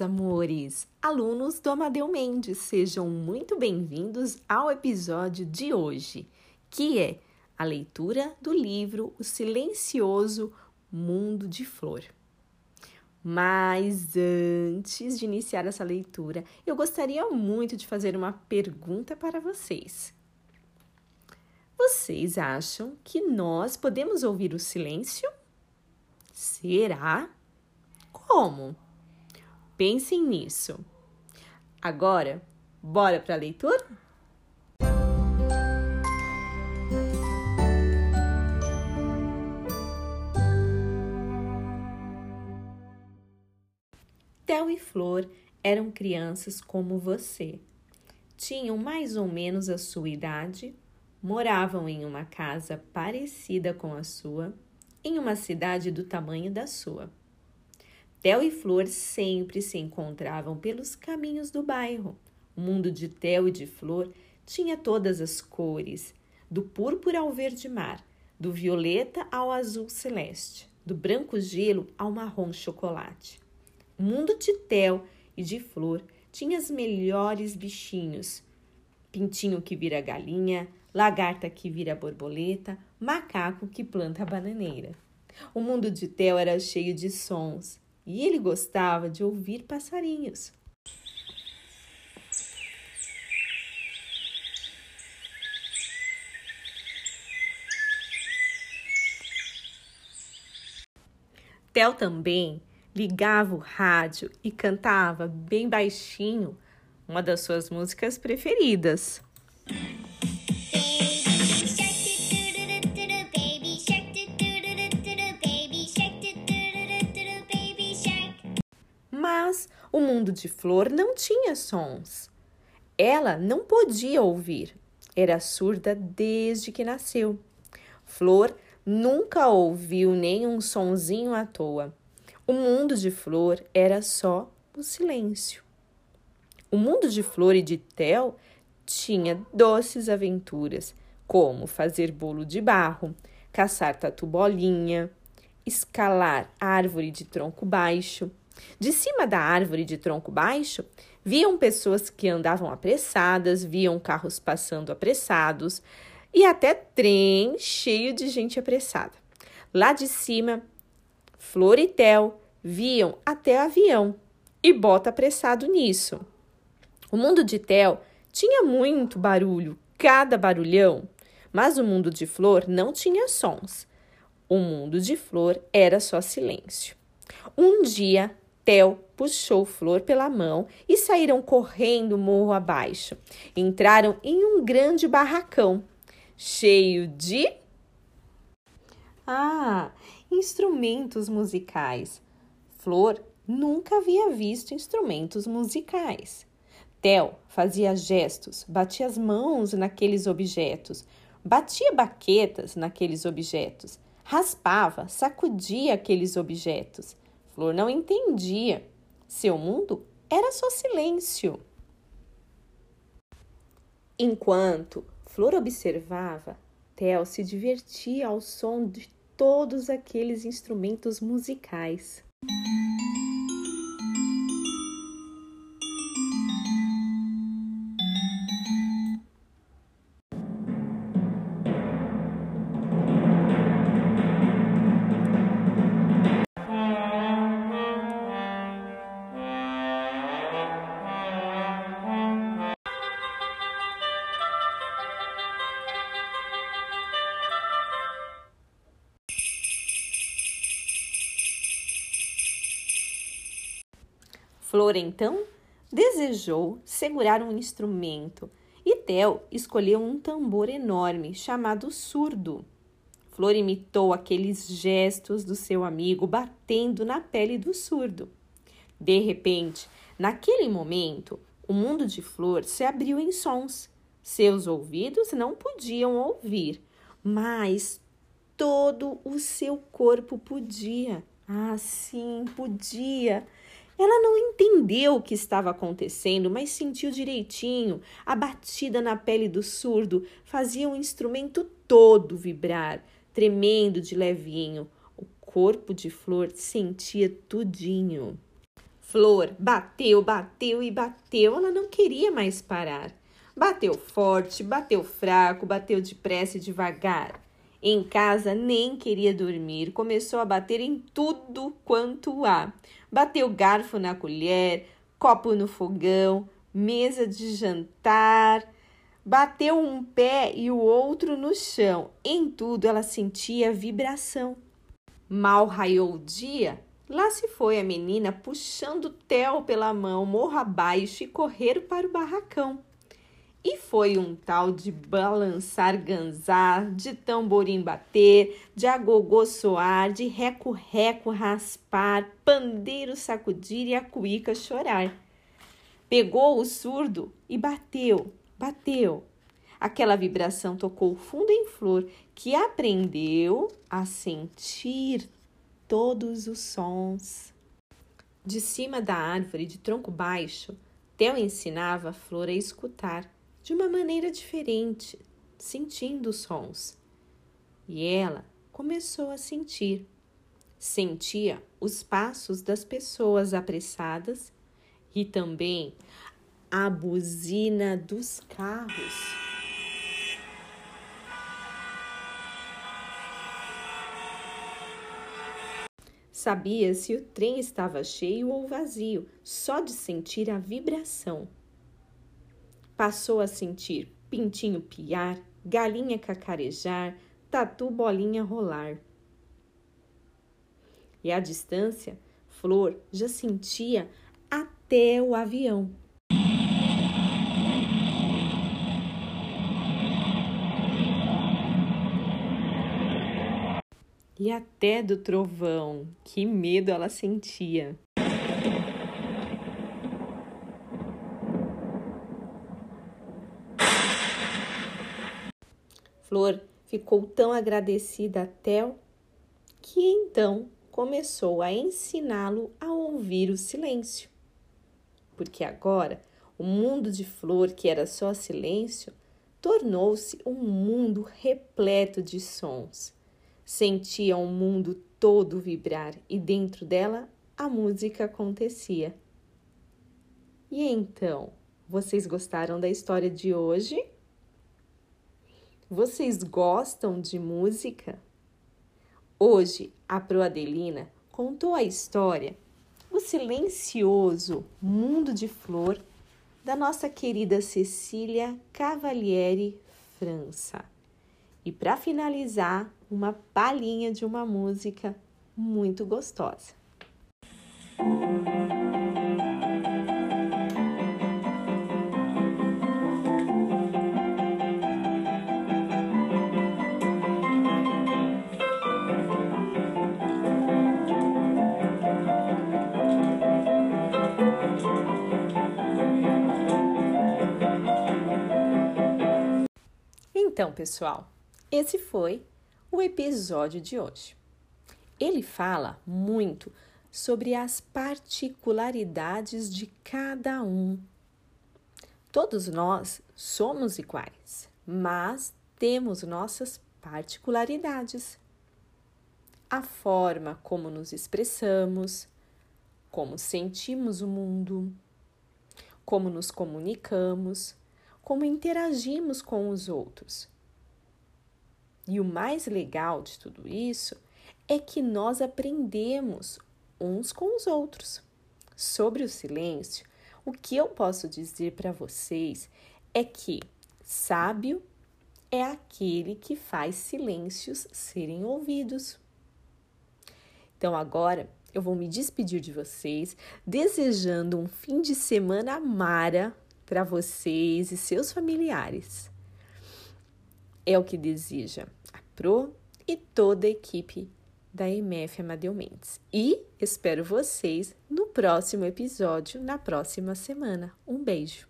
Amores! Alunos do Amadeu Mendes, sejam muito bem-vindos ao episódio de hoje, que é a leitura do livro O Silencioso Mundo de Flor. Mas antes de iniciar essa leitura, eu gostaria muito de fazer uma pergunta para vocês. Vocês acham que nós podemos ouvir o silêncio? Será? Como? Pensem nisso. Agora, bora para a leitura? Theo e Flor eram crianças como você. Tinham mais ou menos a sua idade, moravam em uma casa parecida com a sua, em uma cidade do tamanho da sua. Theo e Flor sempre se encontravam pelos caminhos do bairro. O mundo de Theo e de Flor tinha todas as cores, do púrpura ao verde mar, do violeta ao azul celeste, do branco gelo ao marrom chocolate. O mundo de Theo e de Flor tinha os melhores bichinhos: pintinho que vira galinha, lagarta que vira borboleta, macaco que planta bananeira. O mundo de Theo era cheio de sons, e ele gostava de ouvir passarinhos. Theo também ligava o rádio e cantava bem baixinho uma das suas músicas preferidas. O mundo de Flor não tinha sons. Ela não podia ouvir. Era surda desde que nasceu. Flor nunca ouviu nenhum sonzinho à toa. O mundo de Flor era só o silêncio. O mundo de Flor e de Tel tinha doces aventuras, como fazer bolo de barro, caçar tatu-bolinha, escalar árvore de tronco baixo, de cima da árvore de tronco baixo, viam pessoas que andavam apressadas, viam carros passando apressados e até trem cheio de gente apressada. Lá de cima, Flor e Tel viam até avião e bota apressado nisso. O mundo de Tel tinha muito barulho, cada barulhão, mas o mundo de Flor não tinha sons. O mundo de Flor era só silêncio. Um dia, Theo puxou Flor pela mão e saíram correndo morro abaixo. Entraram em um grande barracão, cheio de. Ah, instrumentos musicais. Flor nunca havia visto instrumentos musicais. Theo fazia gestos, batia as mãos naqueles objetos, batia baquetas naqueles objetos, raspava, sacudia aqueles objetos. Flor não entendia. Seu mundo era só silêncio. Enquanto Flor observava, Theo se divertia ao som de todos aqueles instrumentos musicais. Flor então desejou segurar um instrumento e Theo escolheu um tambor enorme chamado surdo. Flor imitou aqueles gestos do seu amigo batendo na pele do surdo. De repente, naquele momento, o mundo de Flor se abriu em sons. Seus ouvidos não podiam ouvir, mas todo o seu corpo podia. Ah, sim, podia. Ela não entendeu o que estava acontecendo, mas sentiu direitinho. A batida na pele do surdo fazia o instrumento todo vibrar, tremendo de levinho. O corpo de Flor sentia tudinho. Flor bateu, bateu e bateu, ela não queria mais parar. Bateu forte, bateu fraco, bateu depressa e devagar. Em casa nem queria dormir, começou a bater em tudo quanto há. Bateu garfo na colher, copo no fogão, mesa de jantar. Bateu um pé e o outro no chão. Em tudo ela sentia vibração. Mal raiou o dia, lá se foi a menina puxando Theo pela mão, morro abaixo, e correr para o barracão. E foi um tal de balançar ganzar, de tamborim bater, de agogô soar, de reco-reco raspar, pandeiro sacudir e a cuíca chorar. Pegou o surdo e bateu, bateu. Aquela vibração tocou fundo em flor, que aprendeu a sentir todos os sons. De cima da árvore de tronco baixo, Theo ensinava a flor a escutar de uma maneira diferente, sentindo os sons. E ela começou a sentir. Sentia os passos das pessoas apressadas e também a buzina dos carros. Sabia se o trem estava cheio ou vazio, só de sentir a vibração passou a sentir pintinho piar, galinha cacarejar, tatu bolinha rolar. E à distância, Flor já sentia até o avião. E até do trovão, que medo ela sentia. Flor ficou tão agradecida a Theo que então começou a ensiná-lo a ouvir o silêncio. Porque agora o mundo de Flor, que era só silêncio, tornou-se um mundo repleto de sons. Sentia o um mundo todo vibrar e dentro dela a música acontecia. E então, vocês gostaram da história de hoje? Vocês gostam de música? Hoje, a Proadelina contou a história O Silencioso Mundo de Flor da nossa querida Cecília Cavalieri França. E para finalizar, uma palhinha de uma música muito gostosa. Então, pessoal, esse foi o episódio de hoje. Ele fala muito sobre as particularidades de cada um. Todos nós somos iguais, mas temos nossas particularidades. A forma como nos expressamos, como sentimos o mundo, como nos comunicamos, como interagimos com os outros. E o mais legal de tudo isso é que nós aprendemos uns com os outros. Sobre o silêncio, o que eu posso dizer para vocês é que sábio é aquele que faz silêncios serem ouvidos. Então agora eu vou me despedir de vocês, desejando um fim de semana mara para vocês e seus familiares. É o que deseja Pro e toda a equipe da MF Amadeu Mendes. E espero vocês no próximo episódio, na próxima semana. Um beijo!